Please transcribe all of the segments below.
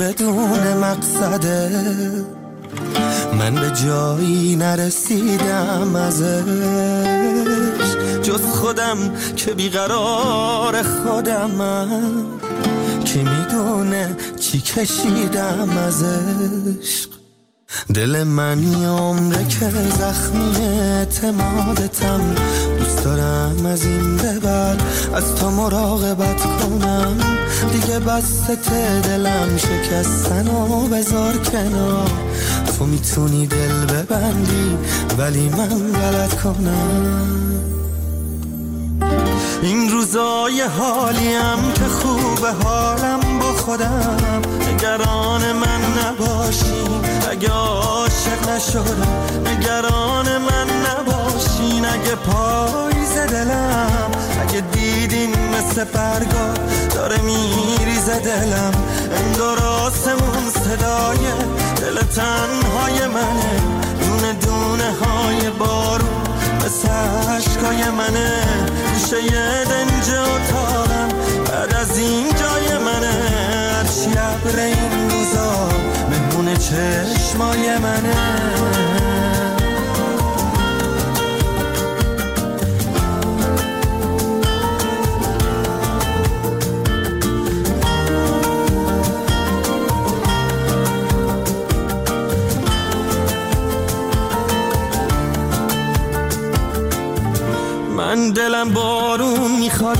بدون مقصده من به جایی نرسیدم ازش. جز خودم که بیقرار خودمم که می‌دونه چی کشیدم ازش. دل من یه عمره که زخمی اعتمادتم. دوست دارم از این به بعد از تو مراقبت کنم. دیگه بست دلم شکستن و بذار کنار. تو می‌تونی دل ببندی ولی من غلط کنم. این روزای حالیم که خوب حالم با خودم. نگران من نباشین اگه عاشق نشدم. نگران من اگه پاییز دلم. اگه دیدین مثل برگا داره میریز دلم. انگار آسمون صدای دل تنهای منه. دونه دونه های بارون مثل عشقای منه. گوشه یه دنج اتاقم بعد از این جای منه. هرچی عبر این روزا مهمون چشمای منه. دلم بارون می‌خواد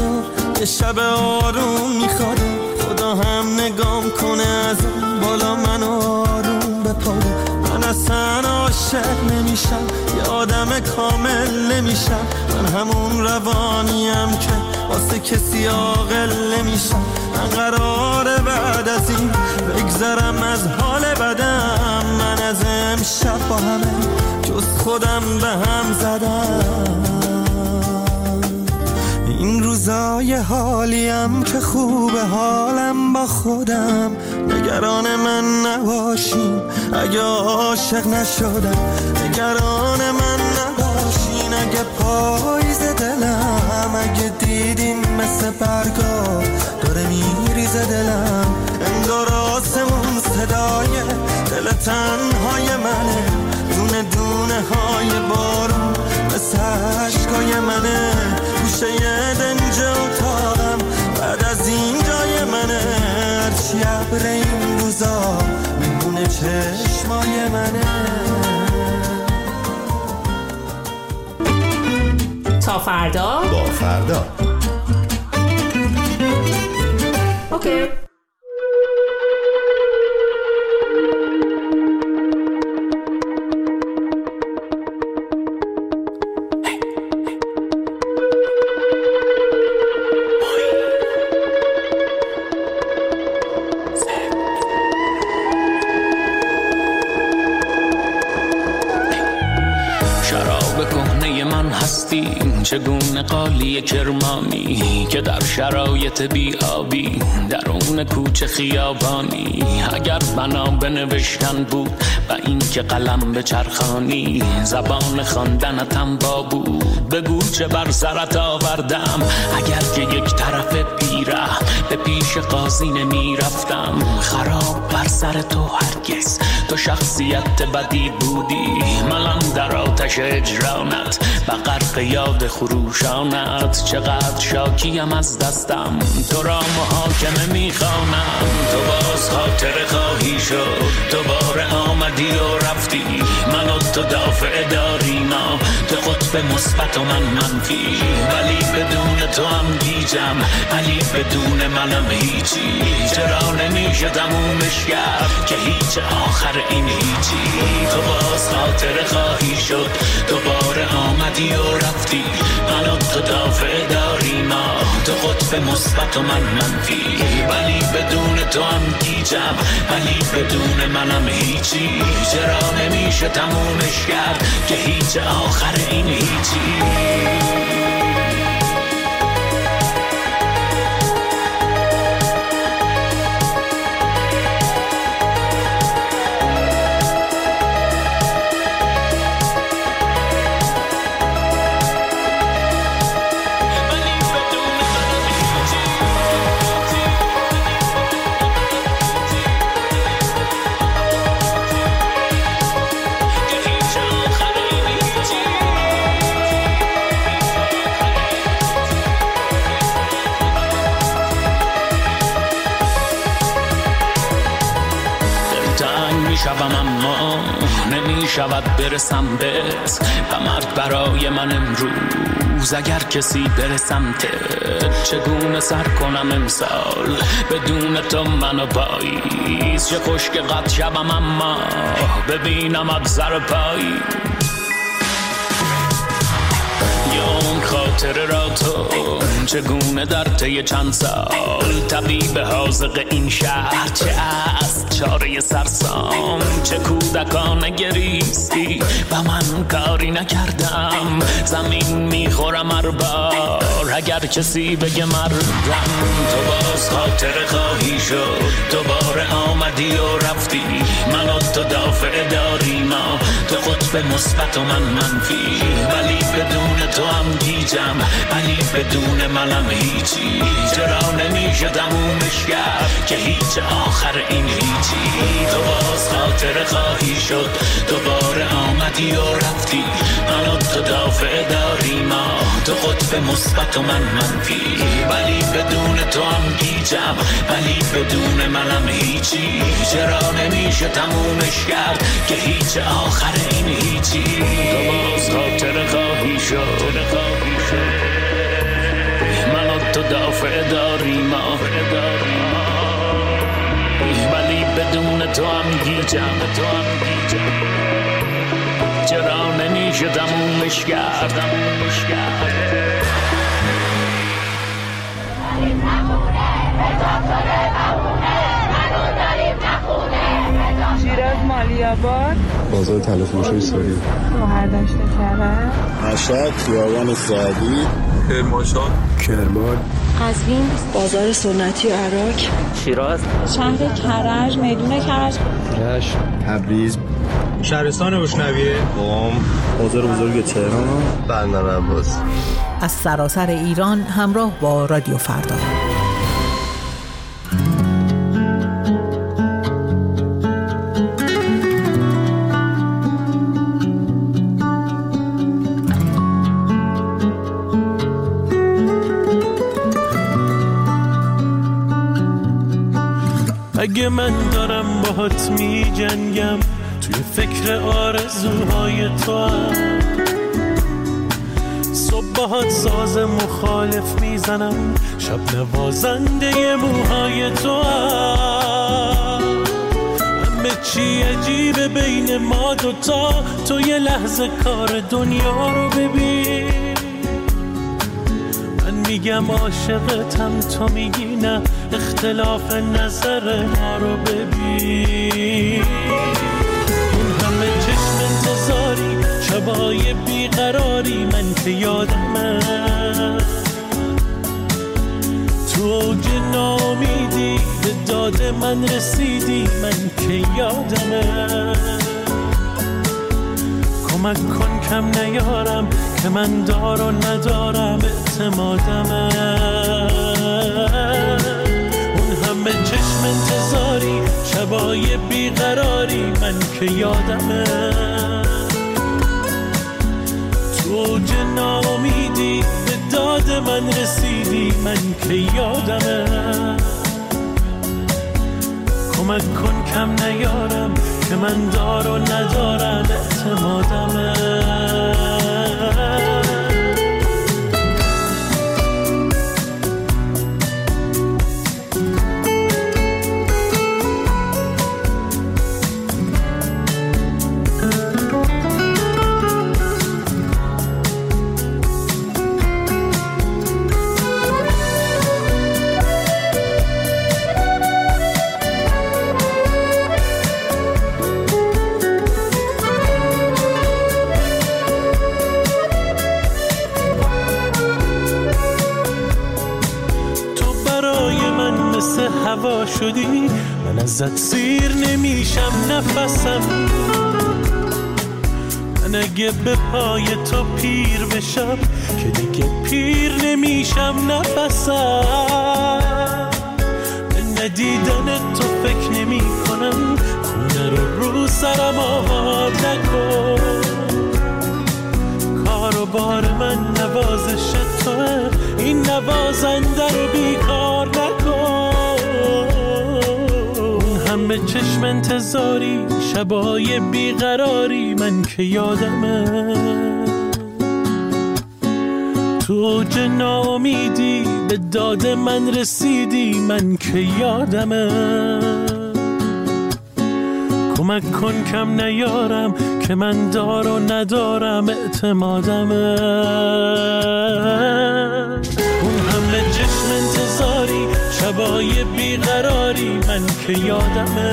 یه شب آروم می‌خواد خدا هم نگام کنه از بالا من آروم بپاره من اصلا عاشق نمیشم یه آدم کامل نمیشم من همون روانیم که واسه کسی عاقل نمیشم من قراره بعد از این بگذرم از حال بدم من از امشب با همه جز خودم به هم زدم. روزای حالیم که خوب حالم با خودم. نگران من نباشین. اگه عاشق نشدم نگران من نباشین. اگه پاییز دلم اگه دیدین مثل برگا داره میریز دلم. انگار آسمون صدای دل تنهای منه. دونه دونه های تا فردا. با فردا. اوکی. شرایط بیابی. درون کوچه خیابانی. اگر بنا بنوشتن بود و اینکه قلم به چرخانی زبان خواندنتم با بود. بگو چه بر سرت آوردم. اگر که یک طرف پیره به پیش قاضی نمی رفتم خراب بر سر تو هرگز. تو شخصیت بدی بودی. منم در آتش اجرانت. و غرق یاد خروشانت. چقدر شاکیم از دستم. تو را محاکمه می‌خوانم. تو باز خاطر خواهی شد. دوباره آمدی و رفتی. من و تو دافع داریم. تو قطب مثبت و من منفی. ولی بدون تو هم گیجم. ولی بدون منم هیچی. چرا نمیشه تمومش کرد که هیچ آخر این هیچی؟ تو باز خاطر خواهی شد. دوباره آمدی و رفتی. من تو دافع داریم تو قطب مثبت و من منفی. ولی بدون تو هم گیجم ولی بدون منم هیچی. چرا نمیشه تمومش کرد که هیچ آخر این هیچی؟ نمی‌شود برسم بهت. مرد برای من امروز اگر کسی برسم چگونه سر کنم امسال؟ بدون تو منو پاییز. چه خوش که قد شوم اما ببینم اب زر خاطر را تو چگونه در طی چند سال طبیب حاضق این شهر چه از چاره سرسام؟ چه کودکان گریستی؟ و من کاری نکردم. زمین می‌خورم اربار اگر کسی بگه مردم تو باز خاطر خواهی شد. دوباره آمدی و رفتی. من و تو دافع داری ما تو به مثبت و من منفی. ولی بدون تو هم گیجم ولی بدون منم هیچی. چرا نمیشه تمومش کرد که هیچ آخر این هیچی؟ تو باز خاطر خواهی شد دوباره آمدی و رفتی. من تو دافع داری ما تو قطب مثبت و من منفی. ولی بدون تو هم گیجم ولی بدون منم هیچی. چرا نمیشه تمومش کرد که هیچ آخر این هیچی؟ تو باز خاطر خواهی شد. من تو دافع داری ما ولی بدون تو هم گیجم چرا نمیشه تمومش کرد شیراز مالی آباد بازار تلف موشای ساری هر داشته کرد مشهد خیابان سعدی. کرمانشاه. کرمان. قزوین. بازار سنتی عراق. شیراز. شهر کرج میدون کرج. رشت تبریز. شهرستان بشنویه قم بازار بزرگ تهران. بندر عباس. از سراسر ایران همراه با رادیو فردا. من دارم باهات می جنگم توی فکر آرزوهای تو هم. صبح باهات ساز مخالف می‌زنم. شب نوازنده موهای تو هم. همه چی عجیبه بین ما دوتا. تو یه لحظه کار دنیا رو ببین. میگم عاشقتم تو میگی نه. اختلاف نظر ما رو ببین. اون همه چشم انتظاری شبای بیقراری من که یادمه تو اوج نامیدی به داد من رسیدی من که یادمه کمک کن کم نیارم که من دار و ندارم اعتمادمه اون همه چشم انتظاری شبای بیقراری من که یادمه تو اوج نامیدی به داد من رسیدی من که یادمه کمک کن کم نیارم که من دار و ندارم اعتمادمه شدی من ازت سیر نمیشم نفسم. من اگه به پای تو پیر بشم که دیگه پیر نمیشم نفسم. به ندیدن تو فکر نمی کنم خونه رو رو سرم آباد نکن. کار و بار من نوازش توه این نوازنده رو بیکار نکن. همه چشم انتظاری شبای بیقراری من که یادمه. تو اوج ناامیدی به داد من رسیدی من که یادمه. کمک کن کم نیارم که من دار و ندارم اعتمادمه. اون همه چشم انتظاری شبای من که یادمه.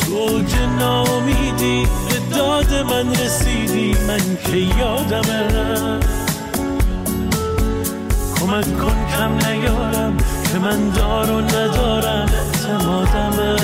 تو اوج ناامیدی به داد من رسیدی من که یادمه. کمک کن کم نیارم که من دار و ندارم اعتمادمه.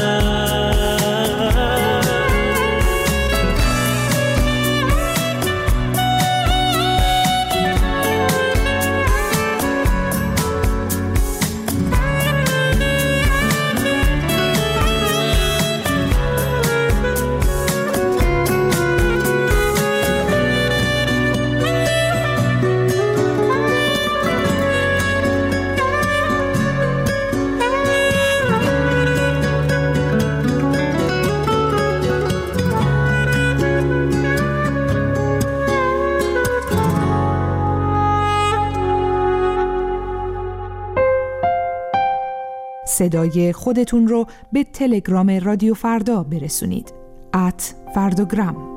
صدای خودتون رو به تلگرام رادیو فردا برسونید. ات فردوگرام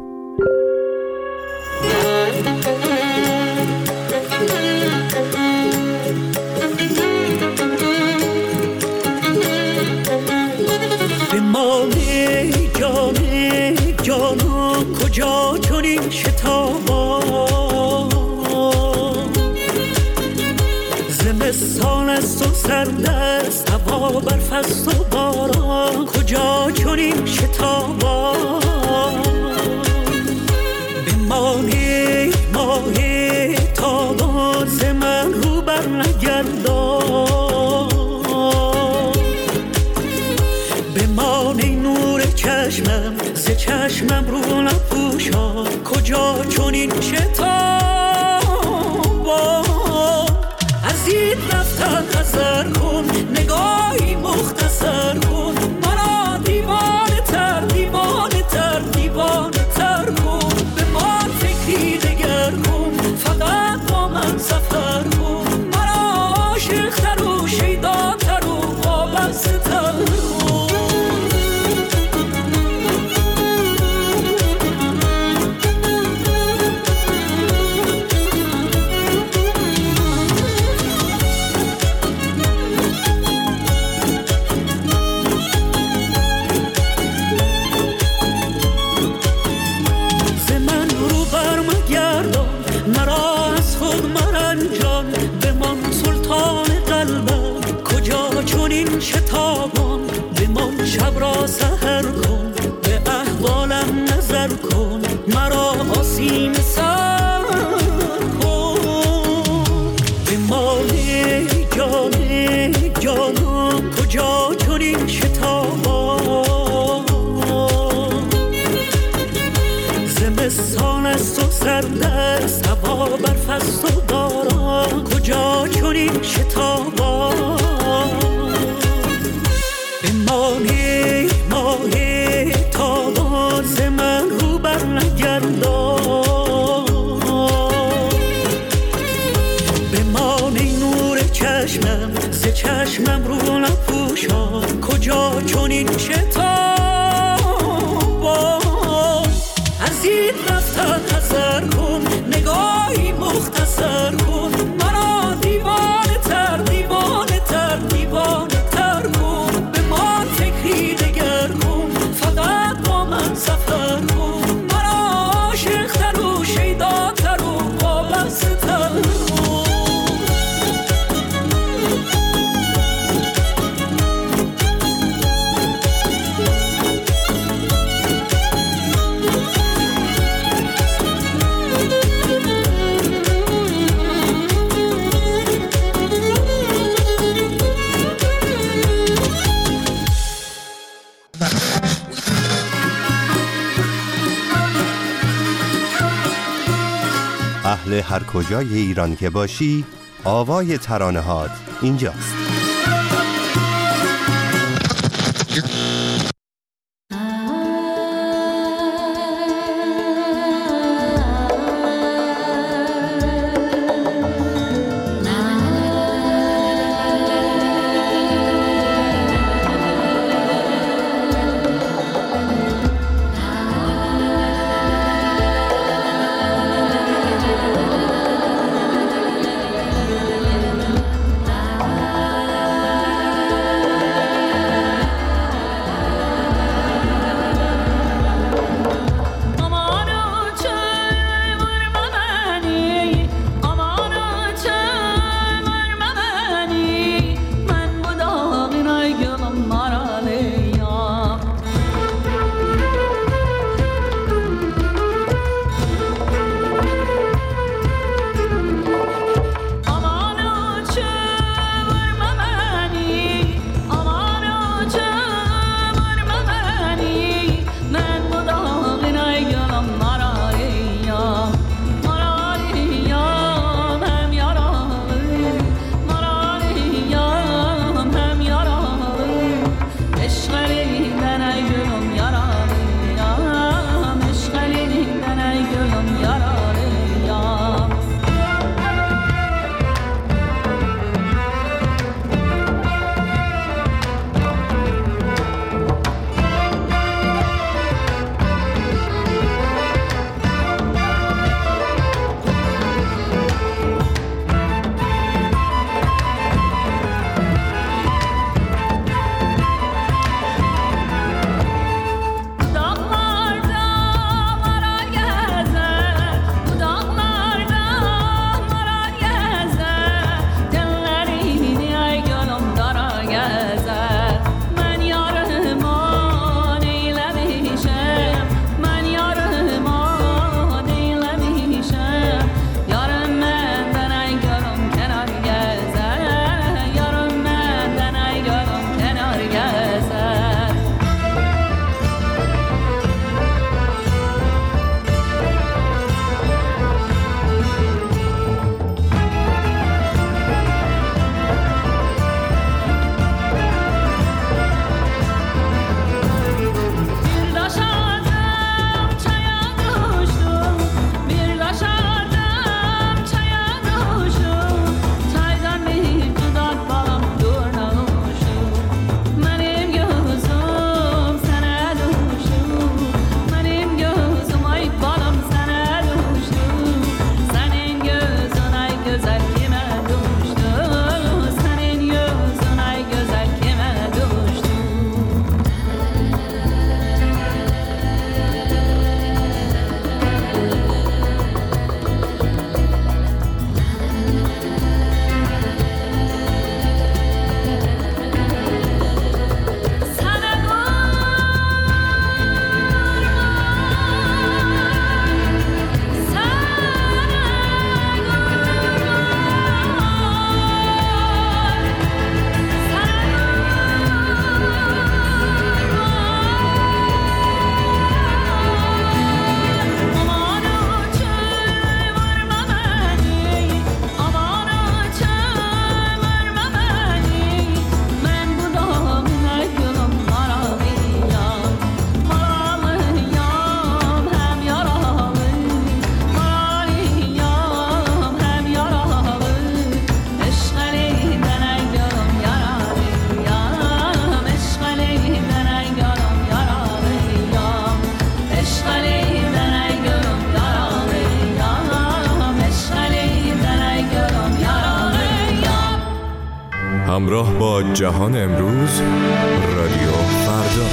جان هوا برف است و باران کجا چنین شتابا؟ بمانی ماه تابان ز من رو بر نگردان. بمانی نور چشمم ز چشمم رو نپوشان. کجا چنین شتابا sun است؟ هوا برف است و باران کجا چنین شتابان هر کجای ایران که باشی آوای ترانه هات اینجاست. همراه با جهان امروز رادیو فردا.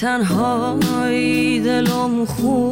تنهایی دلم خونه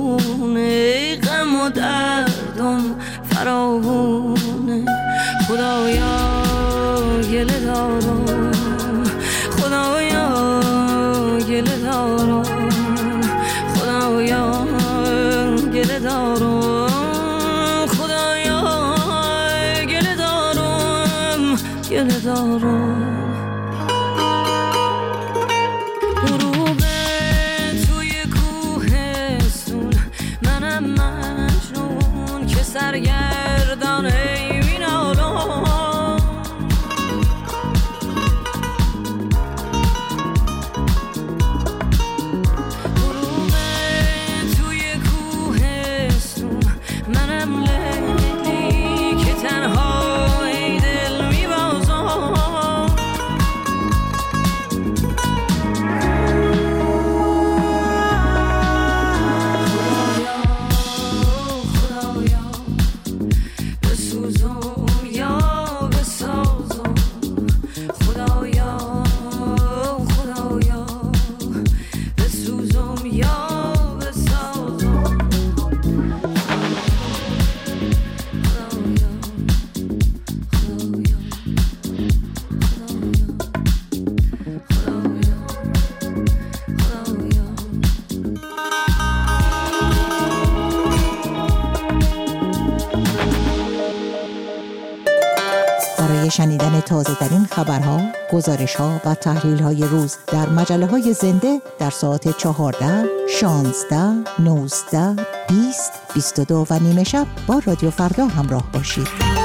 گزارش ها و تحلیل های روز در مجله های زنده در ساعت 14, 16, 19, 20, 22 و نیمه شب با رادیو فردا همراه باشید.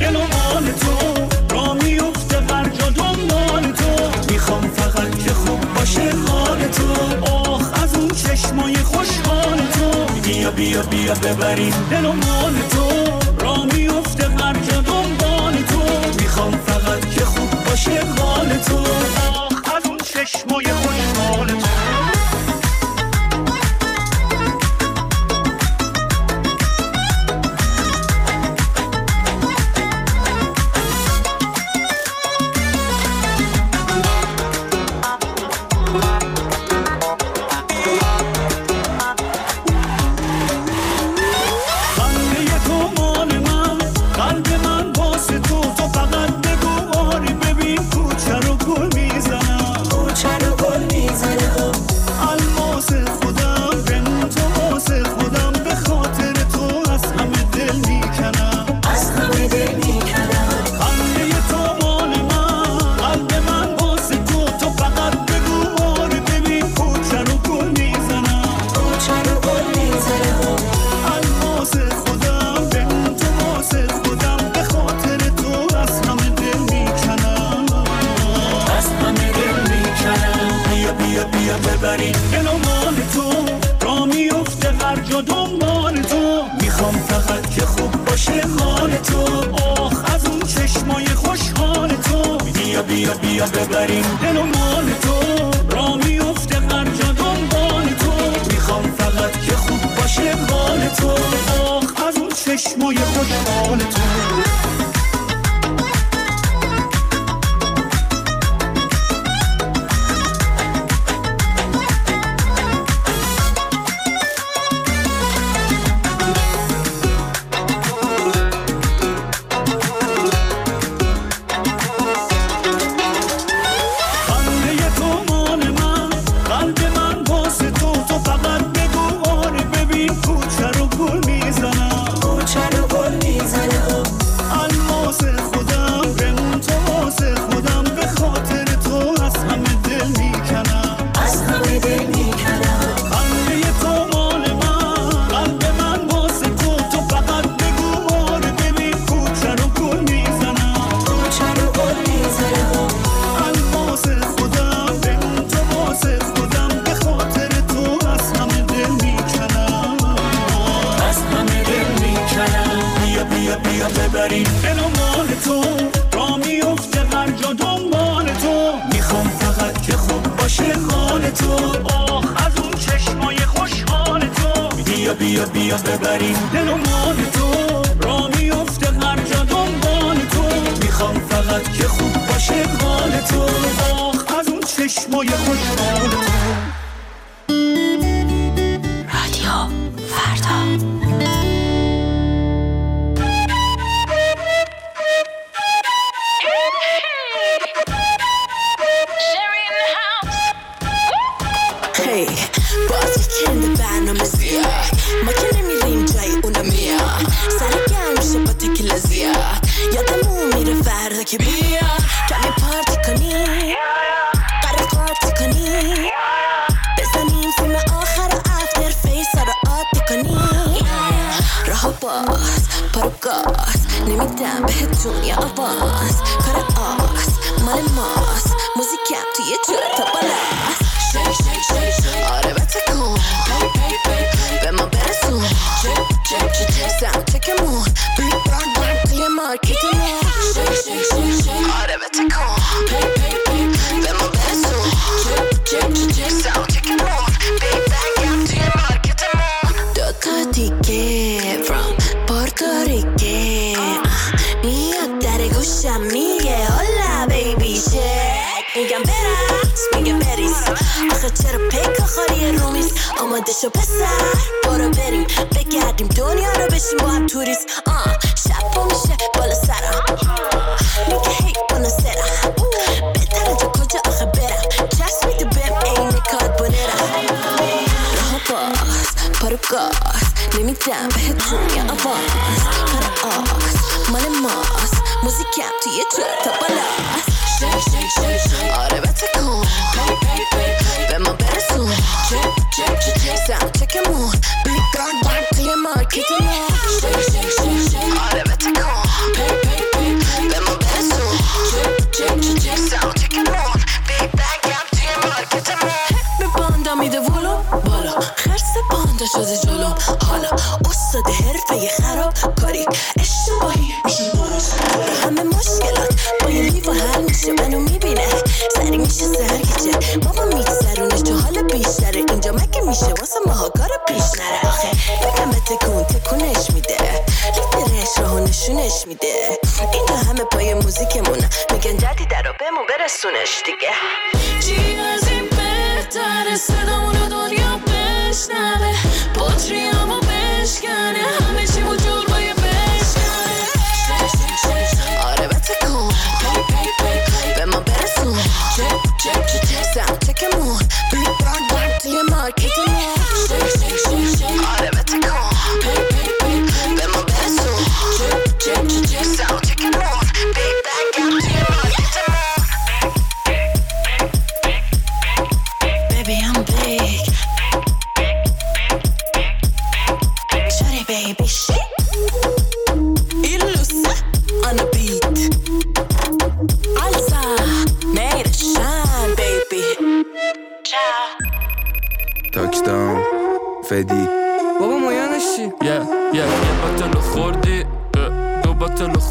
دل و مال تو را میفته بر جا دنبال تو. می‌خوام فقط که خوب باشه حال تو. آخ از اون چشمای خوشحال تو. بیا بیا بیا ببرید دل و مال تو آخ از اون چشمای خوشحال تو. بیا بیا بیا ببریم دل و مال تو. را میفته هر جا دنبال تو. می‌خوام فقط که خوب باشه مال تو. آخ از اون چشمای خوشحال تو. بیا ببریم دل تو را میفته هر دنبال تو. می‌خوام فقط که خوب باشه حال تو. آخ از اون چشمای خوشحال تو. بیا بیا بیا ببریم دل تو را میفته هر جا دنبال تو. می‌خوام فقط که خوب باشه حال تو. آخ از اون چشمای خوشحال تو. نمیدم بهتون یا آواز کار آس مال ماست موزیکم توی جور تا رومیز آماده شو پسر برو بریم بگردیم دنیا رو بشیم با هم توریست آه شب میشه بالا سرم میگه هی بالا سرم بهتره تا کجا آخه برم جست میده بهم عین کاربونرم راه باز پارو گاز نمیدم بهتون یه آواز کار آس مال ماست موزیکم توی تا بالاست نشونش میده. اینجا همه پای موزیکمونه میگن جدی در رو بهمون برسونش دیگه. چی از این بهتره صدامونو دنیا بشنوه. بطریامو بشکنه همه چی وجود با یه بشکنه. آره بتکن به ما برسون. چک چک چک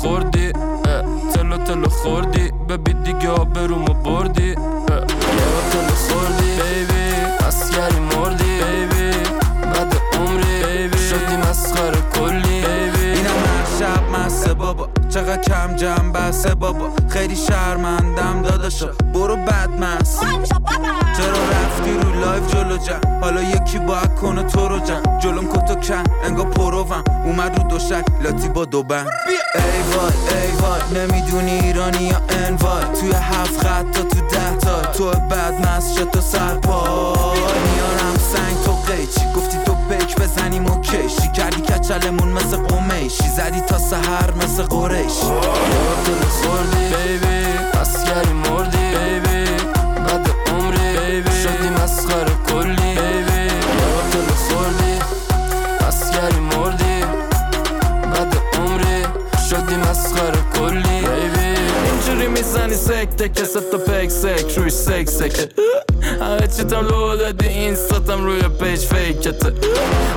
خوردی اه، تلو تلو خوردی ببی دیگه آبرومو بردی اه، یه باتلو خوردی بیبی اسگری مردی بیبی بعد عمری بیبی شدی مسخره کلی. بیبی اینم هر شب مسته بابا. چقدر کم جمع بسته بابا. خیلی شرمندم داداشا. برو بد مست. چرا رفتی رو لایف جلو جم؟ حالا یکی باید کنه تو رو جم. جلوم کتو کن انگا پروم اومد رو دوشک لاتی با دو بند. ای وای ای وای نمی‌دونی ایرانی یا انوای توی هفت خط تا تو ده تا. تو بد مست شد تو سرپای میارم سنگ تو قیچی. گفتی تو بیک بزنیم و کشی کردی کچلمون مثل قمیشی زدی تا سهر مثل قریشی دل خوردی بیبی اسگری مردی. بیبی بعد عمری. بیبی شدی مسخره tek tek hesapta pek sek true iş seksek همه چیتم لو دادی این ستم روی پیج فیکته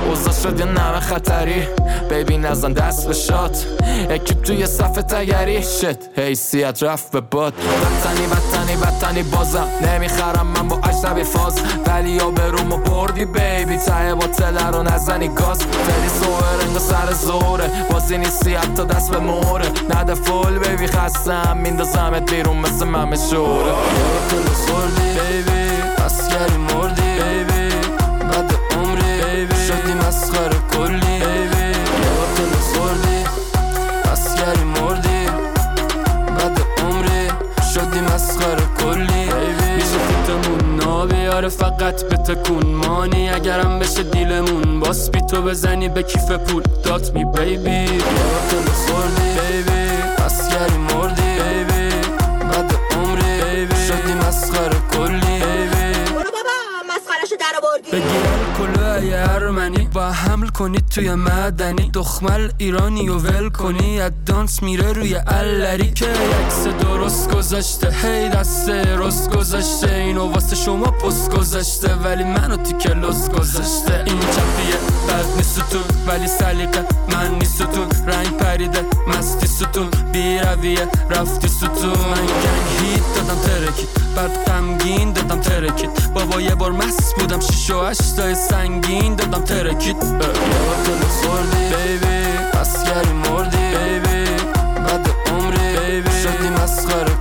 اوزا شد یه نمه خطری. بیبی نزن دست به شات. اکیب توی صف تگری شت حیثیت رفت به باد بطنی بطنی بطنی بازم. نمی‌خرم من با اجنبی فاز. ولی یا به رومو بردی بیبی ته با تله رو نزنی گاز. فری سوه رنگ و سر زوره. بازی نیستی حتی دست به موره. نده فول بیبی خستم. میندازمت بیرون مثل ممه شوره بیبی اسگری مردی بیبی بعد عمری بیبی شدی مسخره کلی. بیبی یادتو خوردی اسگری مردی بعد عمری شدی مسخره کلی. بیبی میشه فیتمون نابیاره فقط به تکون مانی. اگرم بشه دیلمون باس بی تو بزنی به کیف پول دات می بیبی. یادتو خوردی کنید توی مدنی دخمل ایرانی و ول کنی. از دانس میره روی الری که عکس درست گذاشته. هی دست رست گذاشته. اینو واسه شما پست گذاشته. ولی منو تیکه لس گذاشته. این چپیه. بد نیستون ولی سلیقه. من نیستون رنگ پریده. مستی ستون بی رویه رفتی ستون من گنگ هیت دادم ترکید بعد غمگین دادم ترکید بابا یه بار مست بودم. شیش و هشتای سنگین دادم ترکید بعد شدی مسخره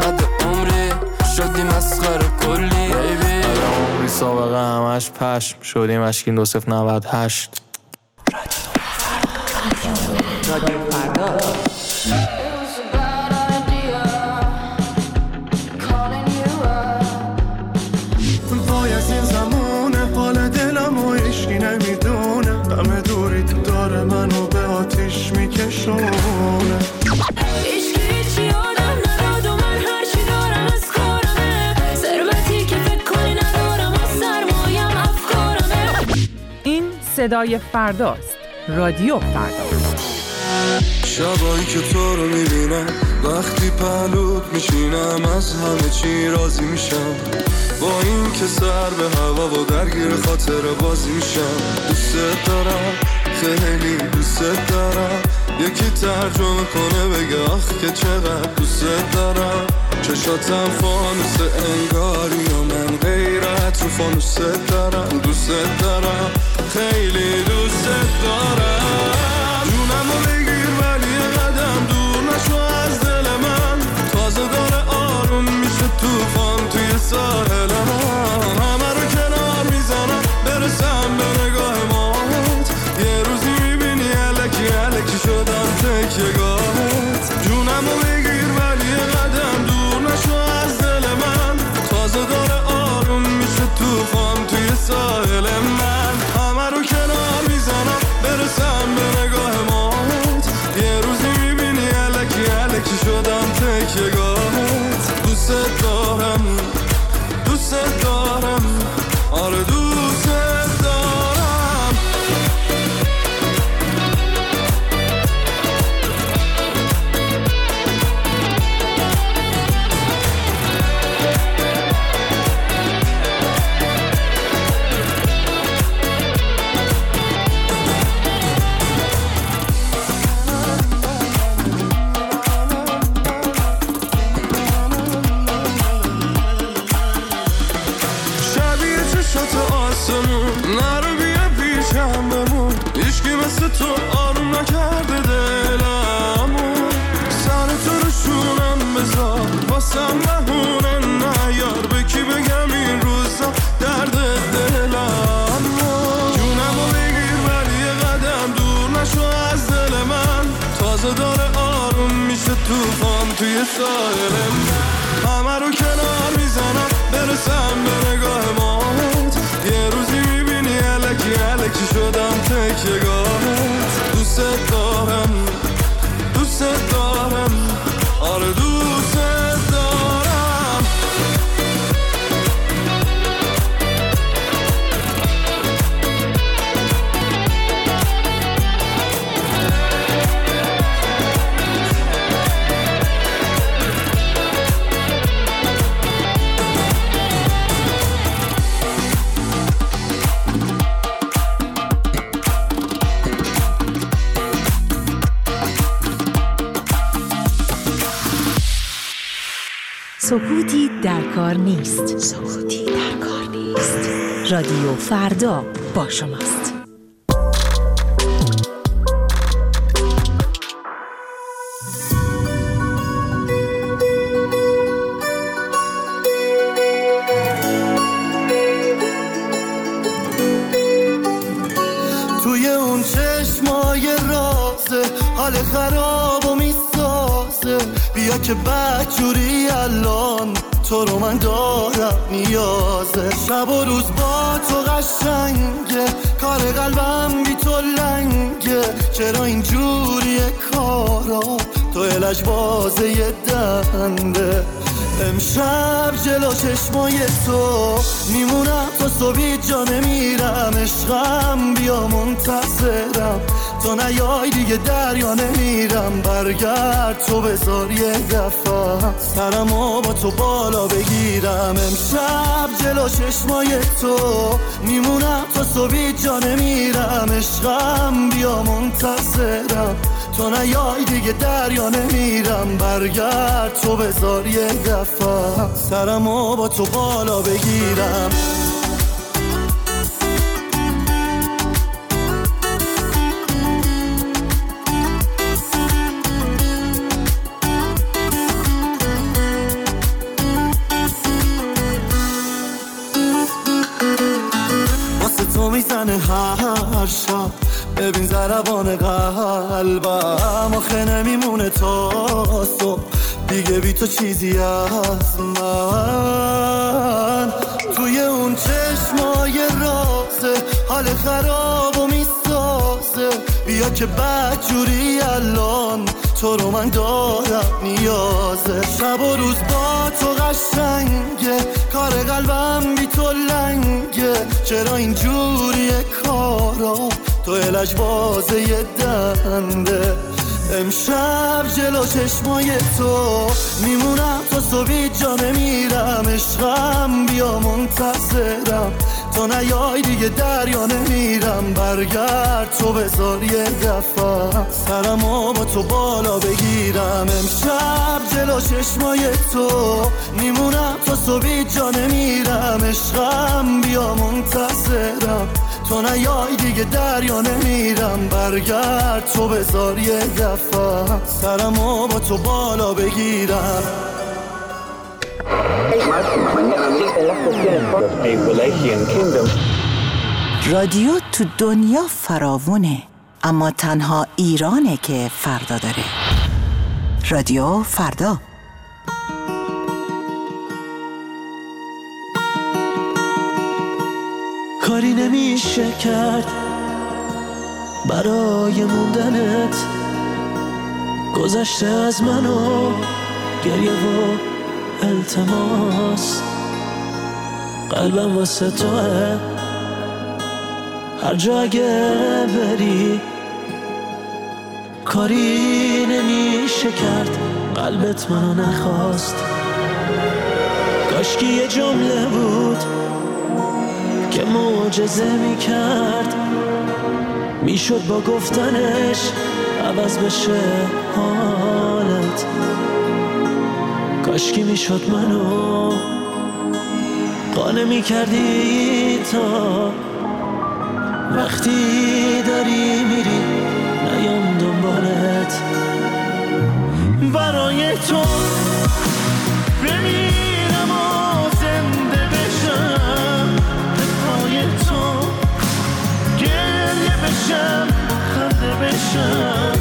بعد شدی مسخره سابقه همش پشم. شدیم اشکین دو صف نوت هشت. از این زمونه حال دلم و عشقی نمی‌دونه. همه دوری تو داره منو به آتیش میکشونه. صدای فرداست رادیو فردا شبایی که تو رو می‌بینم وقتی پهلوت میشینم از همه چی راضی میشم. با این که سر به هوا و درگیر خاطر بازی میشم. دوست دارم خیلی دوست دارم. یکی ترجمه کنه بگه آخ که چقدر دوست دارم. چشاتم فانوس انگاری و من غیرت رو فانوس دارم. دوست دارم خیلی دوست دارم. توفان توی ساحل سکوتی در کار نیست. سکوتی در کار نیست. رادیو فردا با شماست چشمای تو میمونم. تا صبحی جا نمیرم. عشقم بیا منتظرم. تا نیای دیگه دریا نمیرم. برگرد تو بذار یه دفعه. سرمو با تو بالا بگیرم. امشب جلو چشمای تو میمونم. تا صبحی جا نمیرم. عشقم بیا منتظرم. تو نیای دیگه دریا نمیرم. برگرد تو بذار یه دفعه. سرمو با تو بالا بگیرم. قلبم آخه نمیمونه تا صبح. دیگه بی تو چیزی از من. توی اون چشمای رازه حال خراب و می‌سازه. بیا که بدجوری الان تو رو من دارم نیازه. شب و روز با تو قشنگه کار قلبم بی تو لنگه. چرا اینجوریه کارا؟ تو الش بازه یه دنده. امشب جلو چشمای تو. میمونم تا صبحی جا نمیرم. عشقم بیا منتظرم. تا نیای دیگه دریا نمیرم. برگرد تو بذار یه دفعه. سرمو با تو بالا بگیرم. امشب جلو چشمای تو. میمونم تا صبحی جا نمیرم. عشقم بیا منتظرم. تو نیای دیگه دریا نمیرم. برگرد تو بذار یه دفعه. سرمو با تو بالا بگیرم. رادیو تو دنیا فراوونه اما تنها ایرانه که فردا داره. رادیو فردا. کاری نمیشه کرد برای موندنت. گذشته از منو گریه و التماس قلبم واسه توه هر جا اگه بری کاری نمیشه کرد. قلبت منو نخواست. کاشکی یه جمله بود که معجزه می‌کرد. می‌شد با گفتنش عوض بشه حالت. کاشکی می‌شد منو. قانه می‌کردی تا وقتی داری میری نیام دنبالت. برای تو بمیرم و زنده بشم. به پای تو گریه بشم خنده بشم.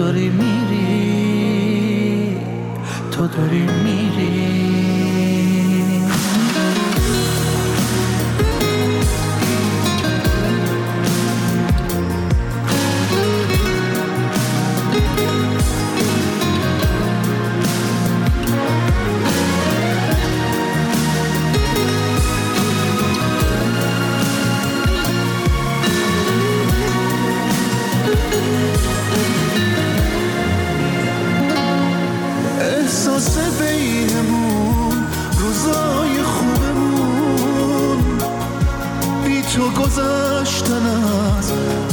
تو داری میری تو داری میری. من از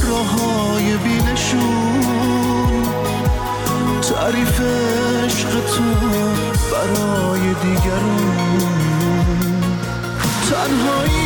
راه های بینشون. تعریف عشق تو برای دیگرون. تنهایی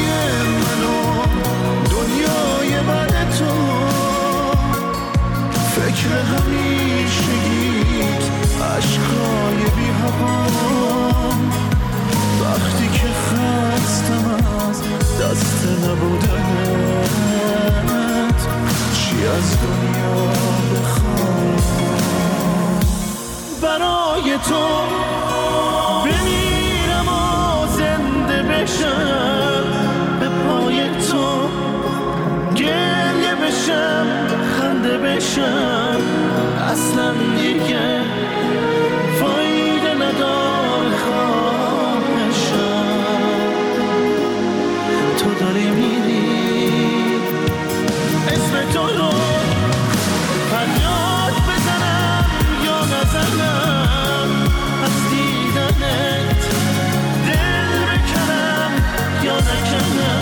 I cannot.